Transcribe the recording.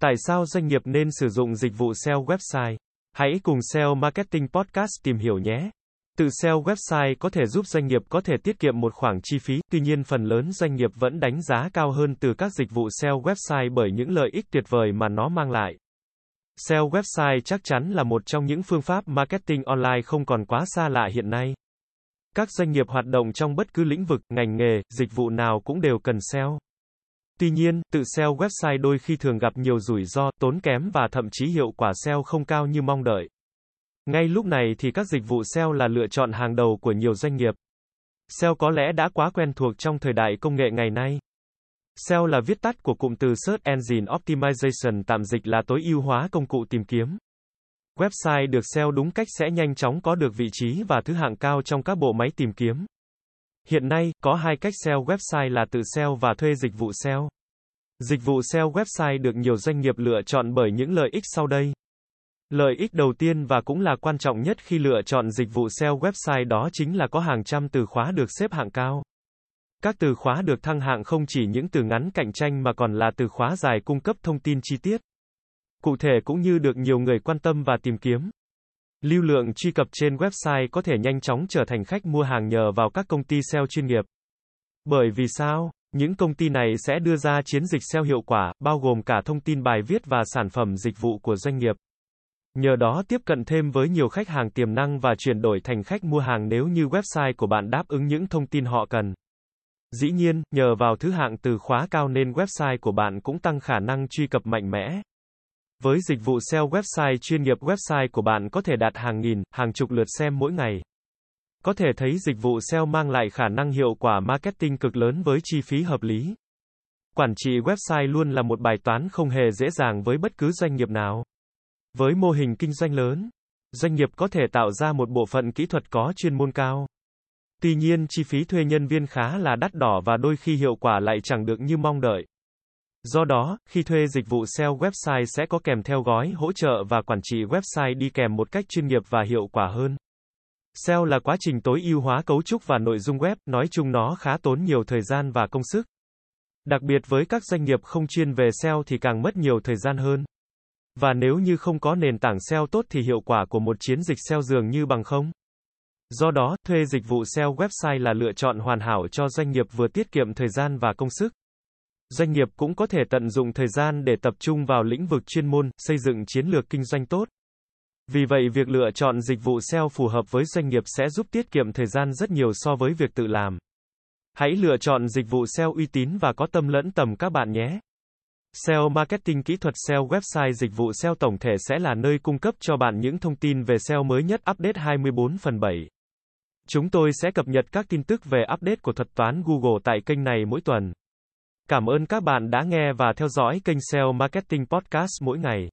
Tại sao doanh nghiệp nên sử dụng dịch vụ SEO website? Hãy cùng SEO Marketing Podcast tìm hiểu nhé. Tự SEO website có thể giúp doanh nghiệp có thể tiết kiệm một khoản chi phí, tuy nhiên phần lớn doanh nghiệp vẫn đánh giá cao hơn từ các dịch vụ SEO website bởi những lợi ích tuyệt vời mà nó mang lại. SEO website chắc chắn là một trong những phương pháp marketing online không còn quá xa lạ hiện nay. Các doanh nghiệp hoạt động trong bất cứ lĩnh vực, ngành nghề, dịch vụ nào cũng đều cần SEO. Tuy nhiên, tự SEO website đôi khi thường gặp nhiều rủi ro, tốn kém và thậm chí hiệu quả SEO không cao như mong đợi. Ngay lúc này thì các dịch vụ SEO là lựa chọn hàng đầu của nhiều doanh nghiệp. SEO có lẽ đã quá quen thuộc trong thời đại công nghệ ngày nay. SEO là viết tắt của cụm từ Search Engine Optimization tạm dịch là tối ưu hóa công cụ tìm kiếm. Website được SEO đúng cách sẽ nhanh chóng có được vị trí và thứ hạng cao trong các bộ máy tìm kiếm. Hiện nay, có hai cách SEO website là tự SEO và thuê dịch vụ SEO. Dịch vụ SEO website được nhiều doanh nghiệp lựa chọn bởi những lợi ích sau đây. Lợi ích đầu tiên và cũng là quan trọng nhất khi lựa chọn dịch vụ SEO website đó chính là có hàng trăm từ khóa được xếp hạng cao. Các từ khóa được thăng hạng không chỉ những từ ngắn cạnh tranh mà còn là từ khóa dài cung cấp thông tin chi tiết. Cụ thể cũng như được nhiều người quan tâm và tìm kiếm. Lưu lượng truy cập trên website có thể nhanh chóng trở thành khách mua hàng nhờ vào các công ty SEO chuyên nghiệp. Bởi vì sao? Những công ty này sẽ đưa ra chiến dịch SEO hiệu quả, bao gồm cả thông tin bài viết và sản phẩm dịch vụ của doanh nghiệp. Nhờ đó tiếp cận thêm với nhiều khách hàng tiềm năng và chuyển đổi thành khách mua hàng nếu như website của bạn đáp ứng những thông tin họ cần. Dĩ nhiên, nhờ vào thứ hạng từ khóa cao nên website của bạn cũng tăng khả năng truy cập mạnh mẽ. Với dịch vụ SEO website chuyên nghiệp website của bạn có thể đạt hàng nghìn, hàng chục lượt xem mỗi ngày. Có thể thấy dịch vụ SEO mang lại khả năng hiệu quả marketing cực lớn với chi phí hợp lý. Quản trị website luôn là một bài toán không hề dễ dàng với bất cứ doanh nghiệp nào. Với mô hình kinh doanh lớn, doanh nghiệp có thể tạo ra một bộ phận kỹ thuật có chuyên môn cao. Tuy nhiên, chi phí thuê nhân viên khá là đắt đỏ và đôi khi hiệu quả lại chẳng được như mong đợi. Do đó, khi thuê dịch vụ SEO website sẽ có kèm theo gói hỗ trợ và quản trị website đi kèm một cách chuyên nghiệp và hiệu quả hơn. SEO là quá trình tối ưu hóa cấu trúc và nội dung web, nói chung nó khá tốn nhiều thời gian và công sức. Đặc biệt với các doanh nghiệp không chuyên về SEO thì càng mất nhiều thời gian hơn. Và nếu như không có nền tảng SEO tốt thì hiệu quả của một chiến dịch SEO dường như bằng không. Do đó, thuê dịch vụ SEO website là lựa chọn hoàn hảo cho doanh nghiệp vừa tiết kiệm thời gian và công sức. Doanh nghiệp cũng có thể tận dụng thời gian để tập trung vào lĩnh vực chuyên môn, xây dựng chiến lược kinh doanh tốt. Vì vậy việc lựa chọn dịch vụ SEO phù hợp với doanh nghiệp sẽ giúp tiết kiệm thời gian rất nhiều so với việc tự làm. Hãy lựa chọn dịch vụ SEO uy tín và có tâm lẫn tầm các bạn nhé. SEO Marketing Kỹ thuật SEO Website Dịch vụ SEO tổng thể sẽ là nơi cung cấp cho bạn những thông tin về SEO mới nhất update 24 phần 7. Chúng tôi sẽ cập nhật các tin tức về update của thuật toán Google tại kênh này mỗi tuần. Cảm ơn các bạn đã nghe và theo dõi kênh SEO Marketing Podcast mỗi ngày.